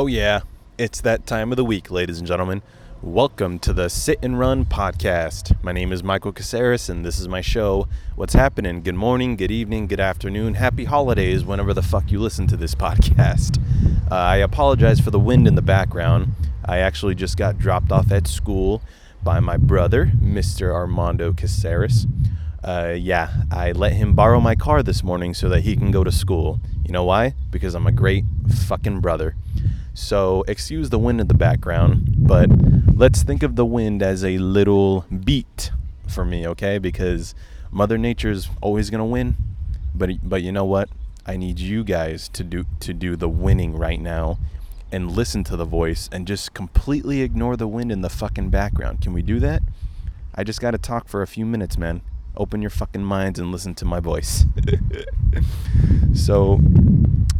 Oh, yeah. It's that time of the week, ladies and gentlemen. Welcome to the Sit and Run podcast. My name is Michael Caceres, and this is my show. What's happening? Good morning, good evening, good afternoon, happy holidays, whenever the fuck you listen to this podcast. Uh, I apologize for the wind in the background. I actually just got dropped off at school by my brother, Mr. Armando Caceres. Uh, yeah, I let him borrow my car this morning so that he can go to school. You know why? Because I'm a great fucking brother. So, excuse the wind in the background, but let's think of the wind as a little beat for me, okay? Because Mother Nature's always going to win. But but you know what? I need you guys to do to do the winning right now and listen to the voice and just completely ignore the wind in the fucking background. Can we do that? I just got to talk for a few minutes, man. Open your fucking minds and listen to my voice. so,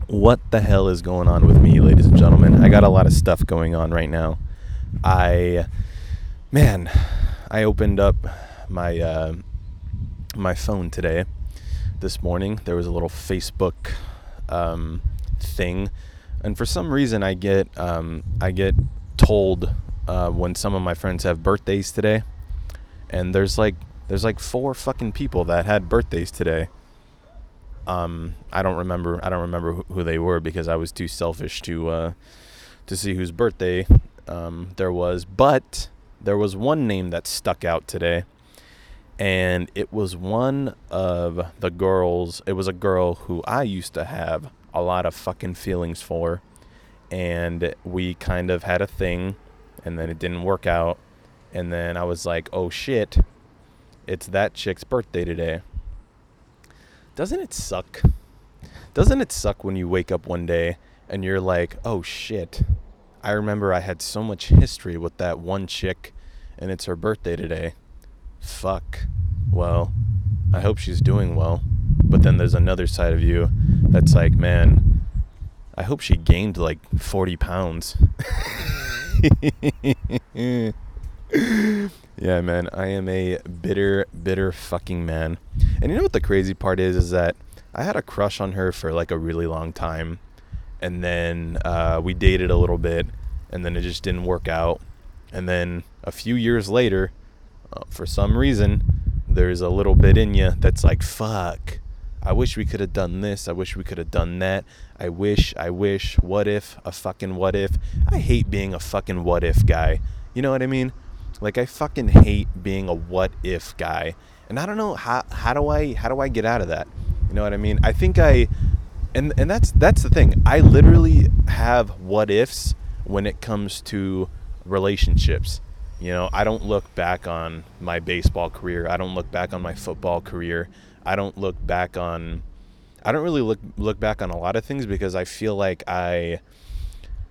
what the hell is going on with me, ladies and gentlemen? I got a lot of stuff going on right now. I, man, I opened up my uh, my phone today. This morning, there was a little Facebook um, thing, and for some reason, I get um, I get told uh, when some of my friends have birthdays today, and there's like there's like four fucking people that had birthdays today um, I don't remember. I don't remember who, they were because I was too selfish to uh, to see whose birthday um, there was. But there was one name that stuck out today, and it was one of the girls. It was a girl who I used to have a lot of fucking feelings for, and we kind of had a thing, and then it didn't work out, and then I was like, oh shit, it's that chick's birthday today doesn't it suck? Doesn't it suck when you wake up one day and you're like, oh shit, I remember I had so much history with that one chick and it's her birthday today. Fuck. Well, I hope she's doing well. But then there's another side of you that's like, man, I hope she gained like 40 pounds. yeah, man, I am a bitter, bitter fucking man. And you know what the crazy part is? Is that I had a crush on her for like a really long time. And then uh, we dated a little bit. And then it just didn't work out. And then a few years later, uh, for some reason, there's a little bit in you that's like, fuck. I wish we could have done this. I wish we could have done that. I wish, I wish. What if? A fucking what if. I hate being a fucking what if guy. You know what I mean? Like I fucking hate being a what if guy. And I don't know how how do I how do I get out of that? You know what I mean? I think I and and that's that's the thing. I literally have what ifs when it comes to relationships. You know, I don't look back on my baseball career. I don't look back on my football career. I don't look back on I don't really look look back on a lot of things because I feel like I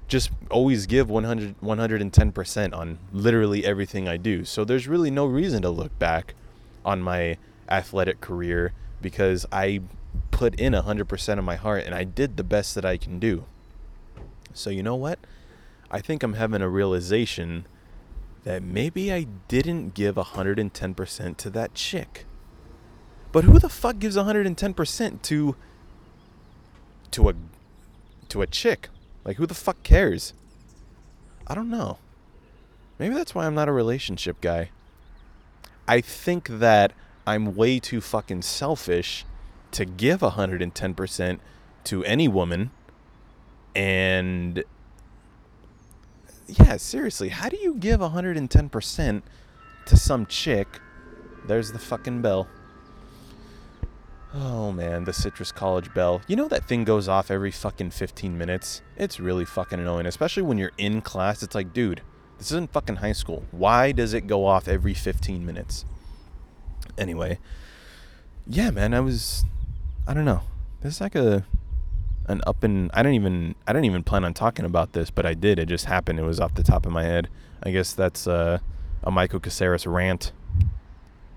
just always give 100 110% on literally everything I do. So there's really no reason to look back on my athletic career because I put in 100% of my heart and I did the best that I can do. So you know what? I think I'm having a realization that maybe I didn't give 110% to that chick. But who the fuck gives 110% to to a to a chick? Like, who the fuck cares? I don't know. Maybe that's why I'm not a relationship guy. I think that I'm way too fucking selfish to give 110% to any woman. And yeah, seriously, how do you give 110% to some chick? There's the fucking bell. Oh man, the Citrus College bell. You know that thing goes off every fucking 15 minutes? It's really fucking annoying, especially when you're in class. It's like, dude, this isn't fucking high school. Why does it go off every 15 minutes? Anyway, yeah, man, I was I don't know. This is like a an up and I don't even I didn't even plan on talking about this, but I did. It just happened. It was off the top of my head. I guess that's uh, a Michael Caceres rant.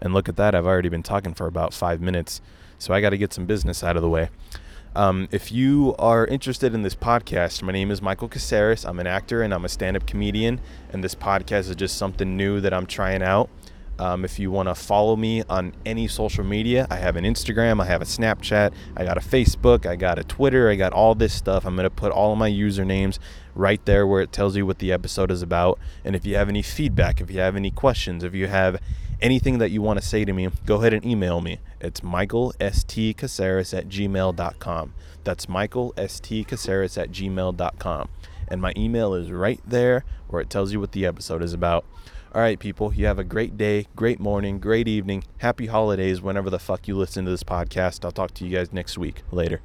And look at that, I've already been talking for about five minutes. So I got to get some business out of the way. Um, if you are interested in this podcast, my name is Michael Caceres. I'm an actor and I'm a stand up comedian. And this podcast is just something new that I'm trying out. Um, if you want to follow me on any social media, I have an Instagram, I have a Snapchat, I got a Facebook, I got a Twitter, I got all this stuff. I'm going to put all of my usernames right there where it tells you what the episode is about. And if you have any feedback, if you have any questions, if you have anything that you want to say to me, go ahead and email me. It's Michael at gmail.com. That's Michael at gmail.com. And my email is right there where it tells you what the episode is about. All right, people, you have a great day, great morning, great evening. Happy holidays whenever the fuck you listen to this podcast. I'll talk to you guys next week. Later.